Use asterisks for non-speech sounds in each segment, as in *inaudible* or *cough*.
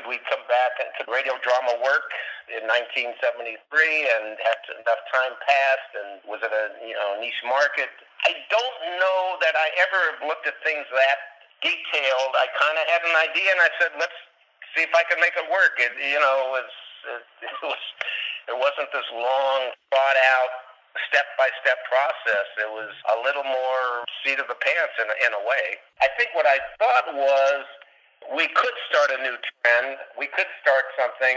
could we come back and could radio drama work in 1973 and had enough time passed and was it a you know niche market? I don't know that I ever looked at things that detailed. I kind of had an idea and I said, let's see if I can make it work. It you know was it, *laughs* it was it wasn't this long thought out step by step process. It was a little more seat of the pants in a, in a way. I think what I thought was we could start a new trend. We could start something.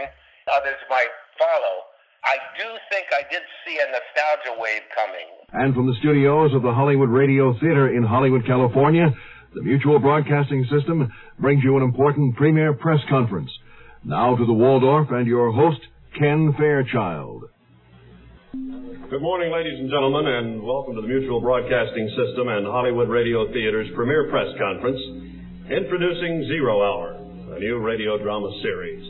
Others might follow. I do think I did see a nostalgia wave coming. And from the studios of the Hollywood Radio Theater in Hollywood, California, the Mutual Broadcasting System brings you an important premiere press conference. Now to the Waldorf and your host, Ken Fairchild. Good morning, ladies and gentlemen, and welcome to the Mutual Broadcasting System and Hollywood Radio Theater's premiere press conference. Introducing Zero Hour, a new radio drama series.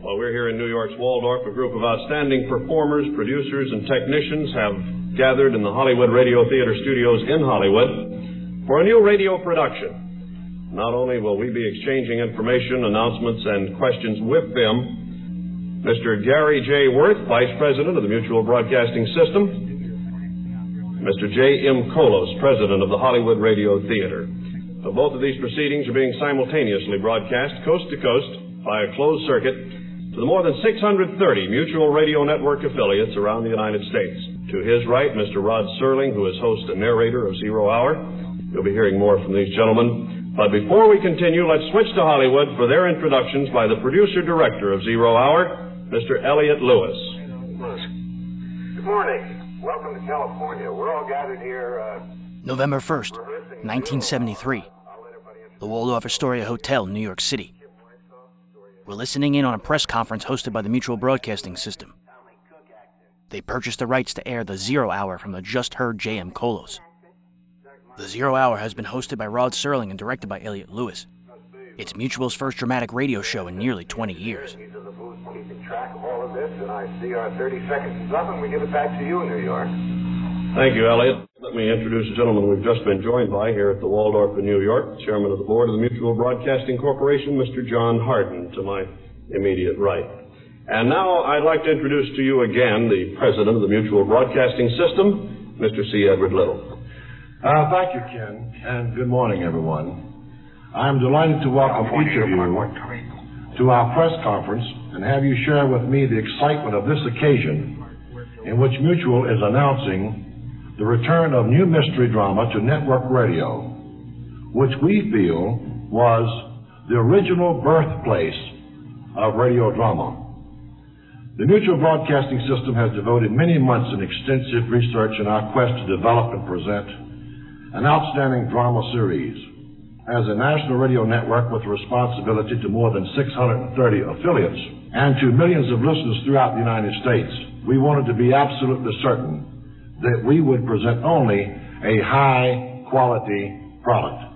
While we're here in New York's Waldorf, a group of outstanding performers, producers, and technicians have gathered in the Hollywood Radio Theater studios in Hollywood for a new radio production. Not only will we be exchanging information, announcements, and questions with them, Mr. Gary J. Worth, Vice President of the Mutual Broadcasting System, Mr. J. M. Kholos, President of the Hollywood Radio Theater. Both of these proceedings are being simultaneously broadcast coast to coast by a closed circuit to the more than 630 Mutual Radio Network affiliates around the United States. To his right, Mr. Rod Serling, who is host and narrator of Zero Hour. You'll be hearing more from these gentlemen. But before we continue, let's switch to Hollywood for their introductions by the producer director of Zero Hour, Mr. Elliott Lewis. Good morning. Welcome to California. We're all gathered here. Uh, November 1st, 1973 the Waldorf Astoria Hotel, New York City. We're listening in on a press conference hosted by the Mutual Broadcasting System. They purchased the rights to air the Zero Hour from the just heard J.M. Kholos. The Zero Hour has been hosted by Rod Serling and directed by Elliott Lewis. It's Mutual's first dramatic radio show in nearly 20 years. Keeping track of all of this, and I see our 30 seconds is up, and we give it back to you New York. Thank you, Elliott. Let me introduce the gentleman we've just been joined by here at the Waldorf in New York, Chairman of the Board of the Mutual Broadcasting Corporation, Mr. John Hardin, to my immediate right. And now I'd like to introduce to you again the President of the Mutual Broadcasting System, Mr. C. Edward Little. Uh, thank you, Ken, and good morning, everyone. I'm delighted to welcome each of you to our press conference and have you share with me the excitement of this occasion in which Mutual is announcing the return of new mystery drama to network radio, which we feel was the original birthplace of radio drama. The Mutual Broadcasting System has devoted many months in extensive research in our quest to develop and present an outstanding drama series. As a national radio network with responsibility to more than 630 affiliates and to millions of listeners throughout the United States, we wanted to be absolutely certain that we would present only a high quality product.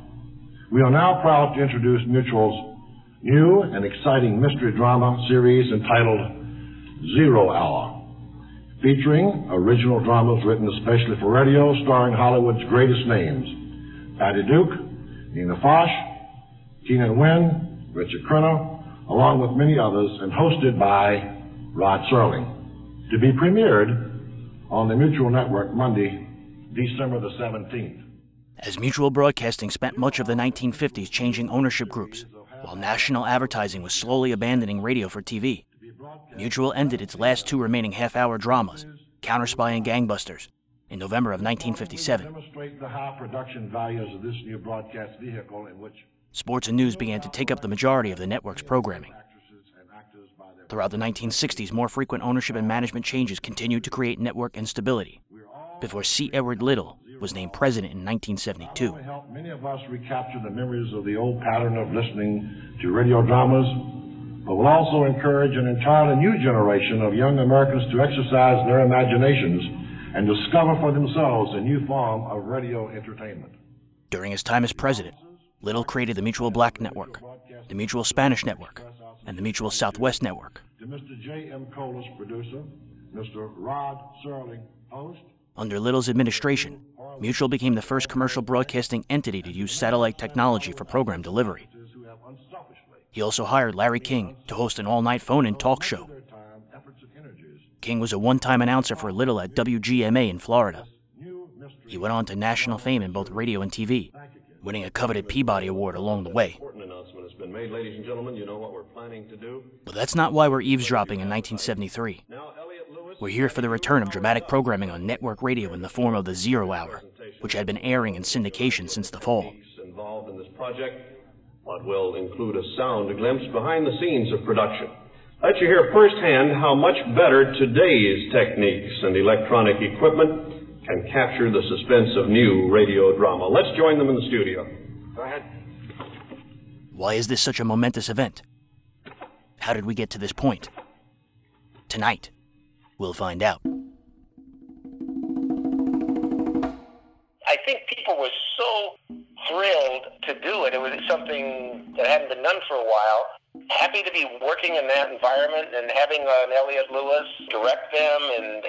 We are now proud to introduce Mutual's new and exciting mystery drama series entitled Zero Hour, featuring original dramas written especially for radio starring Hollywood's greatest names Patty Duke, Nina Foch, Keenan Wynn, Richard Crenna, along with many others, and hosted by Rod Serling. To be premiered on the Mutual Network Monday, December the 17th. As Mutual Broadcasting spent much of the 1950s changing ownership groups, while national advertising was slowly abandoning radio for TV, Mutual ended its last two remaining half hour dramas, Counterspy and Gangbusters, in November of 1957. Sports and news began to take up the majority of the network's programming. Throughout the 1960s, more frequent ownership and management changes continued to create network instability. Before C. Edward Little was named president in 1972. Many of us recapture the memories of the old pattern of listening to radio dramas, but will also encourage an entirely new generation of young Americans to exercise their imaginations and discover for themselves a new form of radio entertainment. During his time as president, Little created the Mutual Black Network, the Mutual Spanish Network, and the Mutual Southwest Network. To Mr. J. M. Kholos, producer, Mr. Rod Serling, host. Under Little's administration, Mutual became the first commercial broadcasting entity to use satellite technology for program delivery. He also hired Larry King to host an all night phone in talk show. King was a one time announcer for Little at WGMA in Florida. He went on to national fame in both radio and TV, winning a coveted Peabody Award along the way. But that's not why we're eavesdropping in 1973. We're here for the return of dramatic programming on network radio in the form of the Zero Hour, which had been airing in syndication since the fall. Involved in this project, but will include a sound glimpse behind the scenes of production. Let you hear firsthand how much better today's techniques and electronic equipment can capture the suspense of new radio drama. Let's join them in the studio. Why is this such a momentous event? How did we get to this point? Tonight, we'll find out. I think people were so thrilled to do it. It was something that hadn't been done for a while. Happy to be working in that environment and having uh, an Elliott Lewis direct them and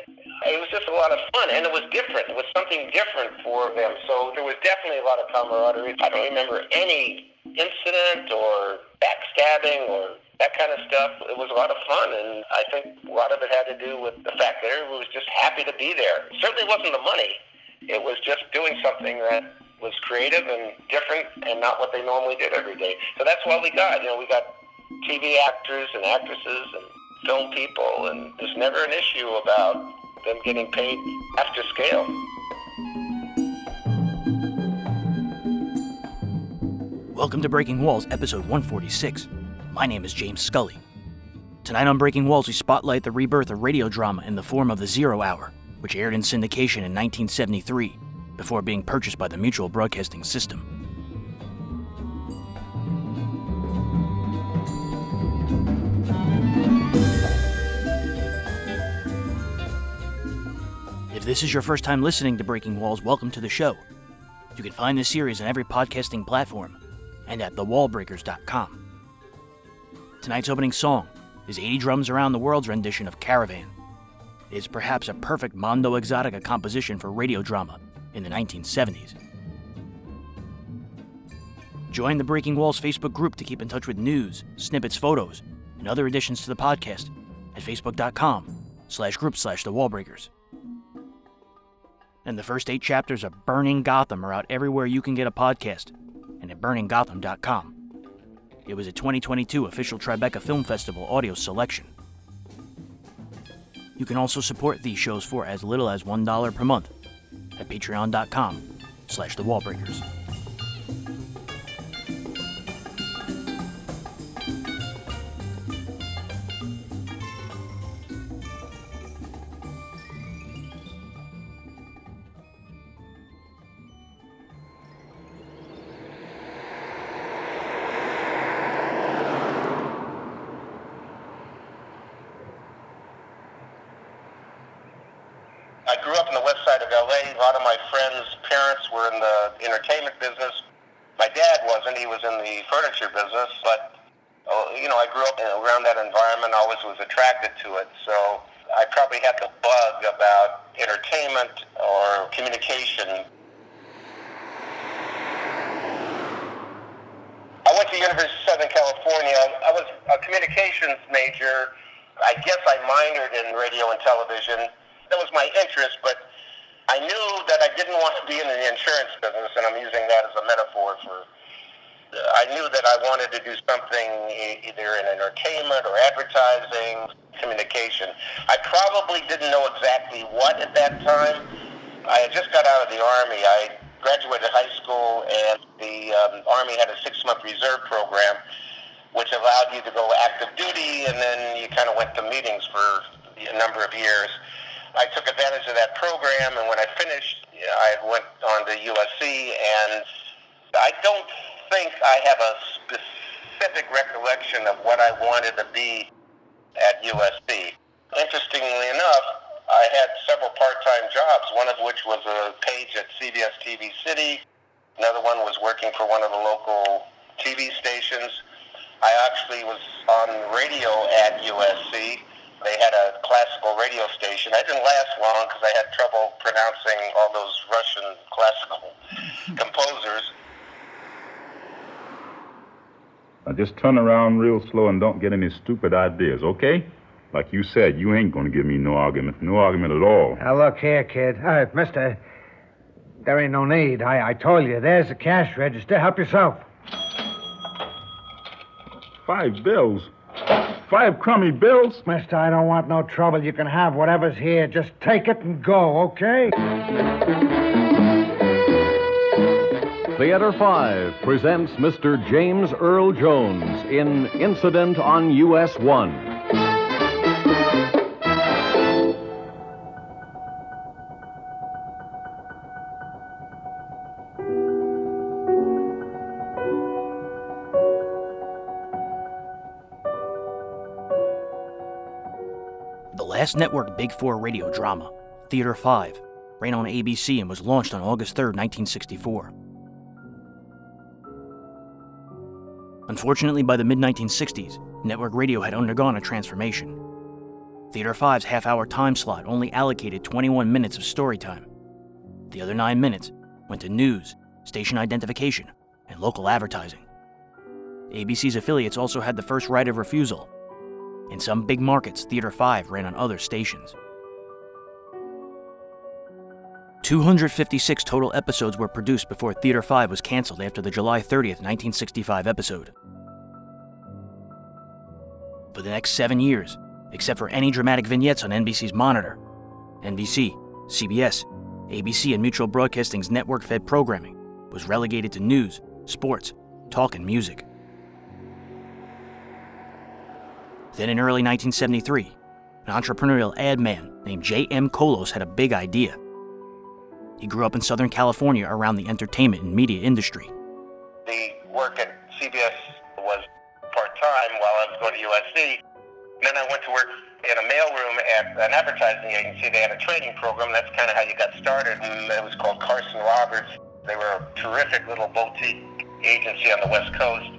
it was just a lot of fun, and it was different. It was something different for them. So there was definitely a lot of camaraderie. I don't remember any incident or backstabbing or that kind of stuff. It was a lot of fun, and I think a lot of it had to do with the fact that everyone was just happy to be there. Certainly wasn't the money. It was just doing something that was creative and different and not what they normally did every day. So that's what we got. You know, we got TV actors and actresses and film people, and there's never an issue about them getting paid after scale. Welcome to Breaking Walls, episode 146. My name is James Scully. Tonight on Breaking Walls, we spotlight the rebirth of radio drama in the form of the Zero Hour, which aired in syndication in 1973 before being purchased by the Mutual Broadcasting System. If this is your first time listening to Breaking Walls, welcome to the show. You can find this series on every podcasting platform and at thewallbreakers.com. Tonight's opening song is 80 Drums Around the World's rendition of Caravan. It is perhaps a perfect Mondo Exotica composition for radio drama in the 1970s. Join the Breaking Walls Facebook group to keep in touch with news, snippets, photos, and other additions to the podcast at facebook.com slash group slash the wallbreakers and the first eight chapters of Burning Gotham are out everywhere you can get a podcast and at burninggotham.com. It was a 2022 official Tribeca Film Festival audio selection. You can also support these shows for as little as $1 per month at patreon.com slash the entertainment or communication. I went to University of Southern California. I was a communications major. I guess I minored in radio and television that was my interest, but I knew that I didn't want to be in the insurance business, and I'm using that as a metaphor for. I knew that I wanted to do something either in entertainment or advertising, communication. I probably didn't know exactly what at that time. I had just got out of the Army. I graduated high school, and the um, Army had a six month reserve program, which allowed you to go active duty, and then you kind of went to meetings for a number of years. I took advantage of that program, and when I finished, I went on to USC, and I don't think I have a specific recollection of what I wanted to be at USC. Interestingly enough, I had several part-time jobs, one of which was a page at CBS TV City. Another one was working for one of the local TV stations. I actually was on radio at USC they had a classical radio station. I didn't last long because I had trouble pronouncing all those Russian classical *laughs* composers. Now just turn around real slow and don't get any stupid ideas, okay? Like you said, you ain't going to give me no argument. No argument at all. Now, look here, kid. Uh, mister, there ain't no need. I, I told you, there's the cash register. Help yourself. Five bills? Five crummy bills? Mister, I don't want no trouble. You can have whatever's here. Just take it and go, okay? Theater 5 presents Mr. James Earl Jones in Incident on US 1. The last network Big Four radio drama, Theater 5, ran on ABC and was launched on August 3, 1964. Unfortunately, by the mid 1960s, network radio had undergone a transformation. Theater 5's half hour time slot only allocated 21 minutes of story time. The other nine minutes went to news, station identification, and local advertising. ABC's affiliates also had the first right of refusal. In some big markets, Theater 5 ran on other stations. 256 total episodes were produced before Theater 5 was canceled after the July 30th, 1965 episode. For the next seven years, except for any dramatic vignettes on NBC's monitor, NBC, CBS, ABC, and Mutual Broadcasting's network fed programming was relegated to news, sports, talk, and music. Then in early 1973, an entrepreneurial ad man named J.M. Kholos had a big idea. He grew up in Southern California around the entertainment and media industry. The work at CBS was part time while I was going to USC. Then I went to work in a mailroom at an advertising agency. They had a training program. That's kind of how you got started. It was called Carson Roberts. They were a terrific little boutique agency on the West Coast.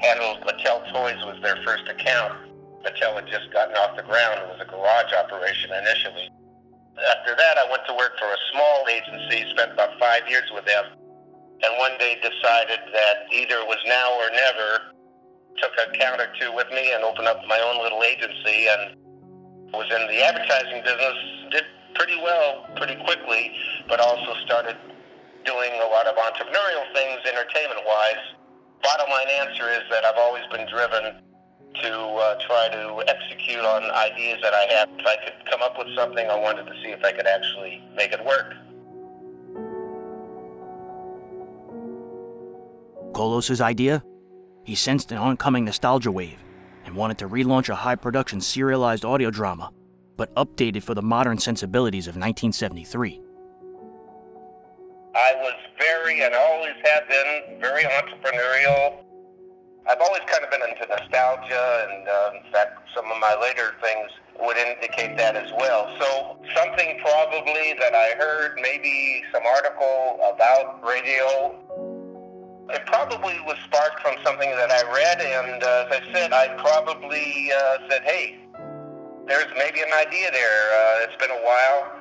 Handled Mattel Toys was their first account. Mattel had just gotten off the ground. It was a garage operation initially. After that, I went to work for a small agency, spent about five years with them, and one day decided that either it was now or never. Took a count or two with me and opened up my own little agency and was in the advertising business. Did pretty well pretty quickly, but also started doing a lot of entrepreneurial things entertainment wise. Bottom line answer is that I've always been driven to uh, try to execute on ideas that I had. If I could come up with something, I wanted to see if I could actually make it work. Kholos's idea? He sensed an oncoming nostalgia wave and wanted to relaunch a high production serialized audio drama, but updated for the modern sensibilities of 1973. I was very, and always have been, very entrepreneurial. I've always kind of been into nostalgia, and uh, in fact, some of my later things would indicate that as well. So, something probably that I heard, maybe some article about radio. It probably was sparked from something that I read, and uh, as I said, I probably uh, said, hey, there's maybe an idea there. Uh, it's been a while.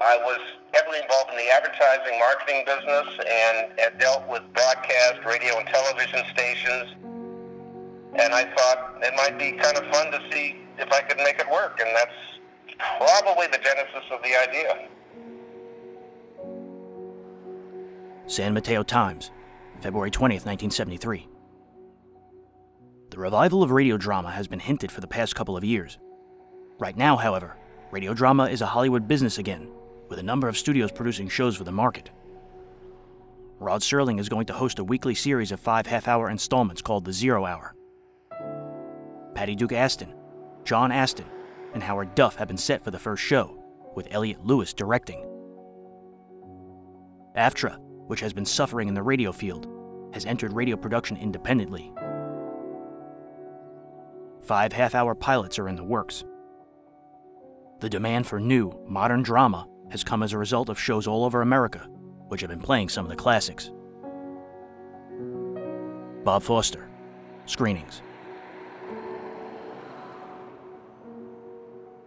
I was heavily involved in the advertising marketing business and had dealt with broadcast, radio, and television stations. And I thought it might be kind of fun to see if I could make it work. And that's probably the genesis of the idea. San Mateo Times, February 20th, 1973. The revival of radio drama has been hinted for the past couple of years. Right now, however, radio drama is a Hollywood business again, with a number of studios producing shows for the market. Rod Serling is going to host a weekly series of five half hour installments called The Zero Hour. Patty Duke Astin, John Astin, and Howard Duff have been set for the first show, with Elliott Lewis directing. AFTRA, which has been suffering in the radio field, has entered radio production independently. Five half hour pilots are in the works. The demand for new, modern drama has come as a result of shows all over America, which have been playing some of the classics. Bob Foster, Screenings.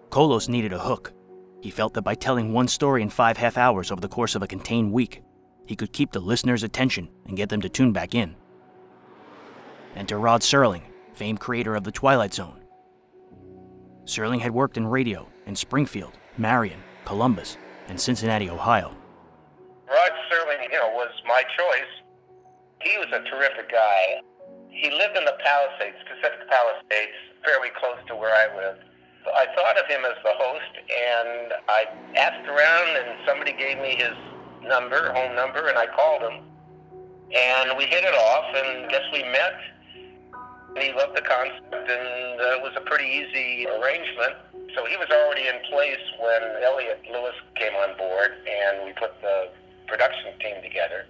Kholos needed a hook. He felt that by telling one story in five half hours over the course of a contained week, he could keep the listener's attention and get them to tune back in. Enter Rod Serling, famed creator of The Twilight Zone. Serling had worked in radio in Springfield, Marion, Columbus, and Cincinnati, Ohio. Rod Serling, you know, was my choice. He was a terrific guy. He lived in the Palisades, Pacific Palisades, fairly close to where I live. I thought of him as the host, and I asked around, and somebody gave me his number, home number, and I called him. And we hit it off, and guess we met. And He loved the concept, and uh, it was a pretty easy arrangement. So he was already in place when Elliott Lewis came on board, and we put the production team together.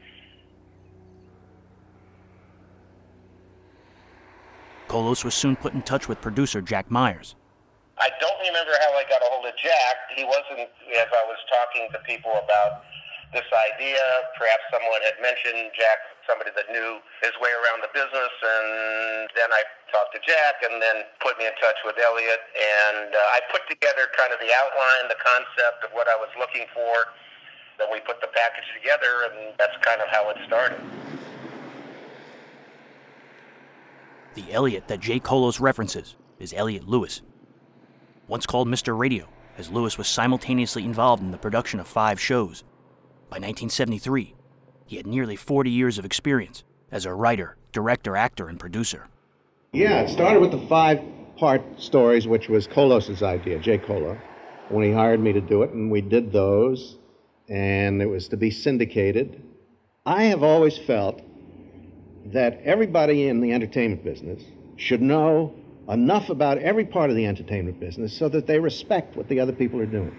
Kholos was soon put in touch with producer Jack Myers. I don't remember how I got a hold of Jack. He wasn't, as I was talking to people about this idea, perhaps someone had mentioned Jack, somebody that knew his way around the business, and then I talked to Jack and then put me in touch with Elliott, and uh, I put together kind of the outline, the concept of what I was looking for. Then we put the package together, and that's kind of how it started. The Elliott that Jay Kholos references is Elliott Lewis. Once called Mr. Radio, as Lewis was simultaneously involved in the production of five shows. By 1973, he had nearly 40 years of experience as a writer, director, actor, and producer. Yeah, it started with the five part stories, which was Kholos's idea, Jay Kolo, when he hired me to do it, and we did those, and it was to be syndicated. I have always felt that everybody in the entertainment business should know enough about every part of the entertainment business so that they respect what the other people are doing.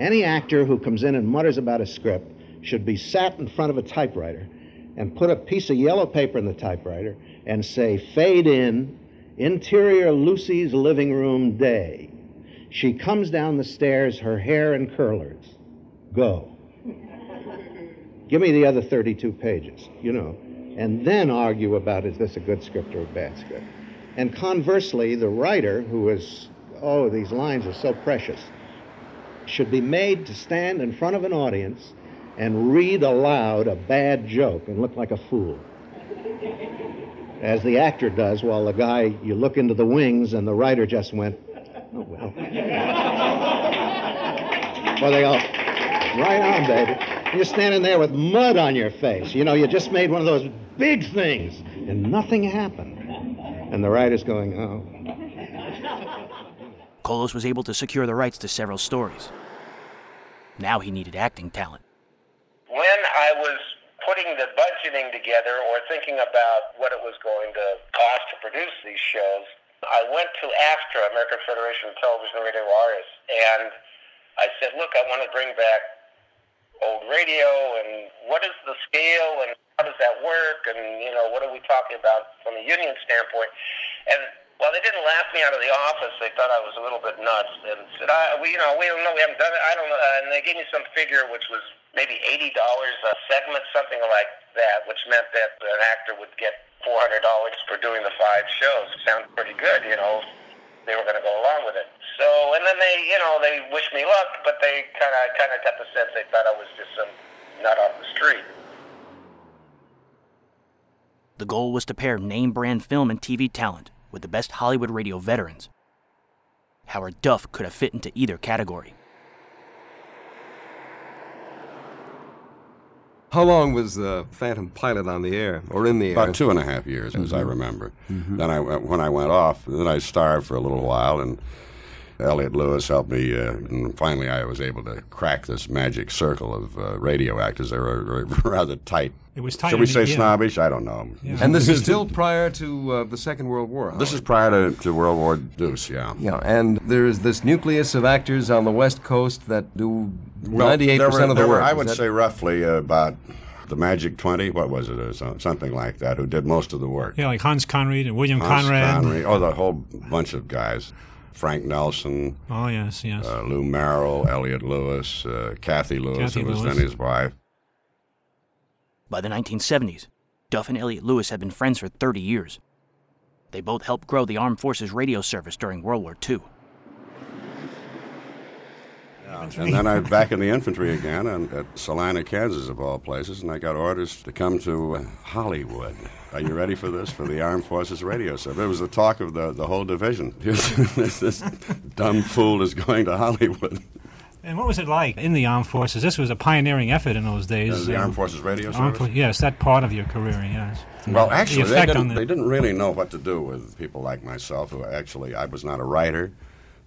Any actor who comes in and mutters about a script should be sat in front of a typewriter and put a piece of yellow paper in the typewriter and say, fade in, interior Lucy's living room day. She comes down the stairs, her hair in curlers. Go. Give me the other 32 pages, you know, and then argue about is this a good script or a bad script. And conversely, the writer, who is, oh, these lines are so precious, should be made to stand in front of an audience and read aloud a bad joke and look like a fool. As the actor does, while the guy, you look into the wings and the writer just went, oh, well. well, they all, right on, baby. You're standing there with mud on your face. You know, you just made one of those big things, and nothing happened. And the writer's going, oh. *laughs* Kholos was able to secure the rights to several stories. Now he needed acting talent. When I was putting the budgeting together or thinking about what it was going to cost to produce these shows, I went to AFTRA, American Federation of Television and Radio Artists, and I said, look, I want to bring back old radio, and what is the scale, and how does that work, and, you know, what are we talking about from a union standpoint? And well, they didn't laugh me out of the office. They thought I was a little bit nuts, and said, "I, we, you know, we don't know. We haven't done it. I don't know." And they gave me some figure, which was maybe eighty dollars a segment, something like that, which meant that an actor would get four hundred dollars for doing the five shows. Sounds pretty good, you know. They were going to go along with it. So, and then they, you know, they wished me luck, but they kind of, kind of got the sense they thought I was just some nut off the street. The goal was to pair name brand film and TV talent with the best Hollywood radio veterans. Howard Duff could have fit into either category. How long was the Phantom Pilot on the air, or in the air About two and a half years, as I Mhm. remember. Mhm. Then I, when I went off, then I starved for a little while, and Elliott Lewis helped me, uh, and finally I was able to crack this magic circle of uh, radio actors. They were *laughs* rather tight. It was tight Should we say yeah. snobbish? I don't know. And this is *laughs* still prior to uh, the Second World War. This is prior to, to World War Deuce, yeah. Yeah, and there is this nucleus of actors on the West Coast that do Well, ninety-eight there percent were- of the there were, work. I would that- say roughly uh, about the Magic 20, what was it, or something like that, who did most of the work. Yeah, like Hans Conried and William Hans Conrad. Connery, oh, the whole bunch of guys. Frank Nelson, Oh yes, yes. uh, Lou Merrill, Elliott Lewis, uh, Cathy Lewis, Cathy who was Lewis. then his wife. By the 1970s, Duff and Elliott Lewis had been friends for 30 years. They both helped grow the Armed Forces radio service during World War II. And then I was back in the infantry again and at Salina, Kansas, of all places, and I got orders to come to Hollywood. Are you ready for this? For the Armed Forces Radio Service. It was the talk of the, the whole division. *laughs* this, this dumb fool is going to Hollywood. And what was it like in the armed forces? This was a pioneering effort in those days. Uh, the Armed Forces Radio armed Service? for- yes, that part of your career, yes. Well, The actually, they didn't, the- they didn't really know what to do with people like myself, who actually, I was not a writer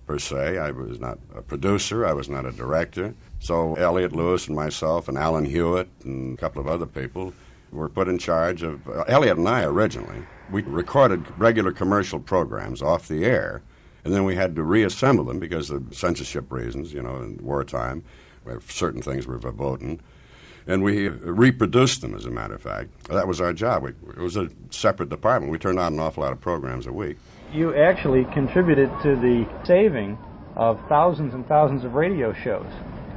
per se. I was not a producer. I was not a director. So Elliott Lewis and myself and Alan Hewitt and a couple of other people were put in charge of, uh, Elliott and I originally, we recorded regular commercial programs off the air, and then we had to reassemble them because of censorship reasons, you know, in wartime, where certain things were verboten and we reproduced them. As a matter of fact, that was our job. We, it was a separate department. We turned out an awful lot of programs a week. You actually contributed to the saving of thousands and thousands of radio shows.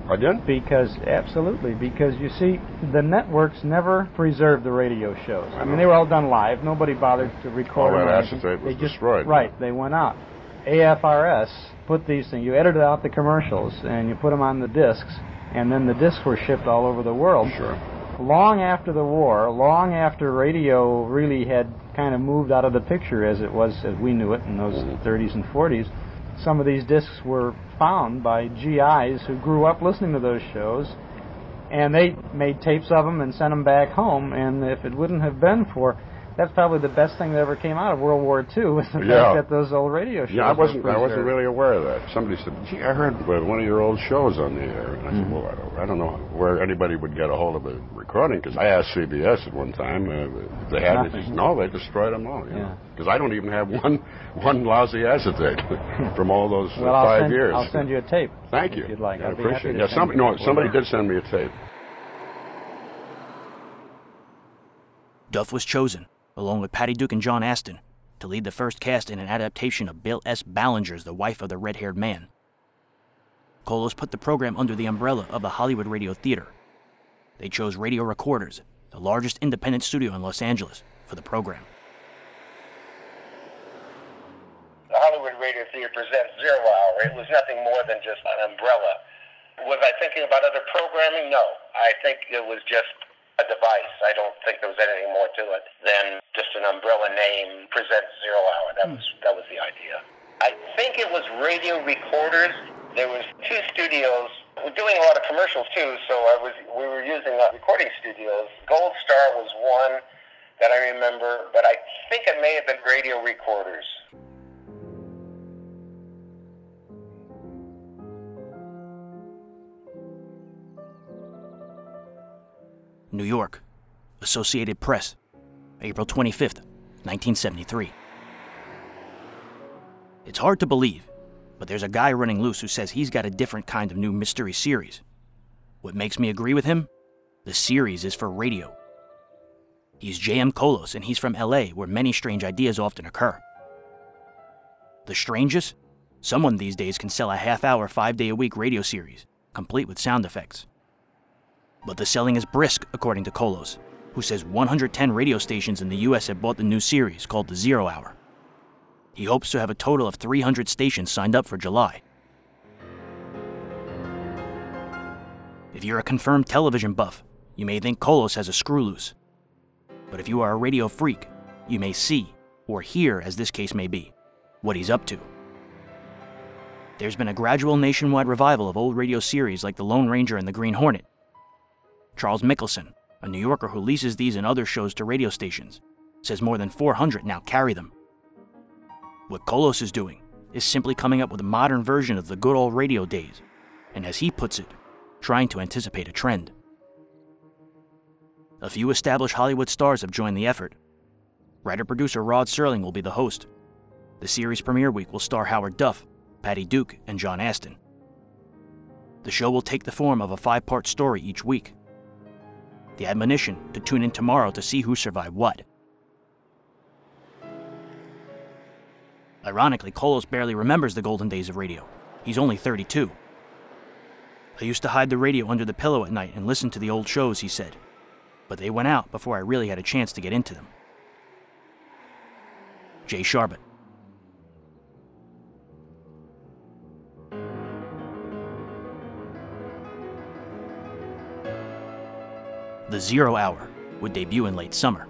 I did? Because, absolutely, because you see, the networks never preserved the radio shows. I mean, they were all done live. Nobody bothered to record All them that or anything. acetate was They just- destroyed. Right, they went out. AFRS put these things, you edited out the commercials and you put them on the discs, and then the discs were shipped all over the world. Sure. Long after the war, long after radio really had kind of moved out of the picture as it was as we knew it in those mm-hmm. 30s and 40s, some of these discs were found by GIs who grew up listening to those shows, and they made tapes of them and sent them back home. And if it wouldn't have been for that's probably the best thing that ever came out of World War II was the Yeah. fact that those old radio shows. Yeah, I wasn't. I wasn't really aware of that. Somebody said, "Gee, I heard uh, one of your old shows on the air." And I said, "Well, I don't, I don't know where anybody would get a hold of a recording because I asked CBS at one time uh, if they had Nothing. anything. No, they destroyed them all. You Yeah. Because I don't even have one one lousy acetate *laughs* from all those uh, Well, I'll 5 send, years. I'll send you a tape. Thank you. If you'd like, I I'd be appreciate happy it. Yeah, somebody, no, somebody did send me a tape. Duff was chosen, along with Patty Duke and John Astin, to lead the first cast in an adaptation of Bill S. Ballinger's The Wife of the Red Haired Man. Kholos put the program under the umbrella of the Hollywood Radio Theater. They chose Radio Recorders, the largest independent studio in Los Angeles, for the program. The Hollywood Radio Theater presents Zero Hour. It was nothing more than just an umbrella. Was I thinking about other programming? No. I think it was just a device. I don't think there was anything more to it than just an umbrella name, presents Zero Hour. That was that was the idea. I think it was radio recorders. There was two studios. We're doing a lot of commercials too, so I was we were using uh, recording studios. Gold Star was one that I remember, but I think it may have been radio recorders. New York, Associated Press, April 25th, 1973. It's hard to believe, but there's a guy running loose who says he's got a different kind of new mystery series. What makes me agree with him? The series is for radio. He's J.M. Kholos, and he's from LA, where many strange ideas often occur. The strangest? Someone these days can sell a half hour, five day a week radio series, complete with sound effects. But the selling is brisk, according to Kholos, who says 110 radio stations in the U.S. have bought the new series called the Zero Hour. He hopes to have a total of 300 stations signed up for July. If you're a confirmed television buff, you may think Kholos has a screw loose. But if you are a radio freak, you may see, or hear, as this case may be, what he's up to. There's been a gradual nationwide revival of old radio series like The Lone Ranger and The Green Hornet. Charles Michelson, a New Yorker who leases these and other shows to radio stations, says more than 400 now carry them. What Kholos is doing is simply coming up with a modern version of the good old radio days, and as he puts it, trying to anticipate a trend. A few established Hollywood stars have joined the effort. Writer producer Rod Serling will be the host. The series premiere week will star Howard Duff, Patty Duke, and John Astin. The show will take the form of a five part story each week. The admonition to tune in tomorrow to see who survived what. Ironically, Kholos barely remembers the golden days of radio. He's only 32. I used to hide the radio under the pillow at night and listen to the old shows, he said. But they went out before I really had a chance to get into them. Jay Sharbutt. The Zero Hour would debut in late summer.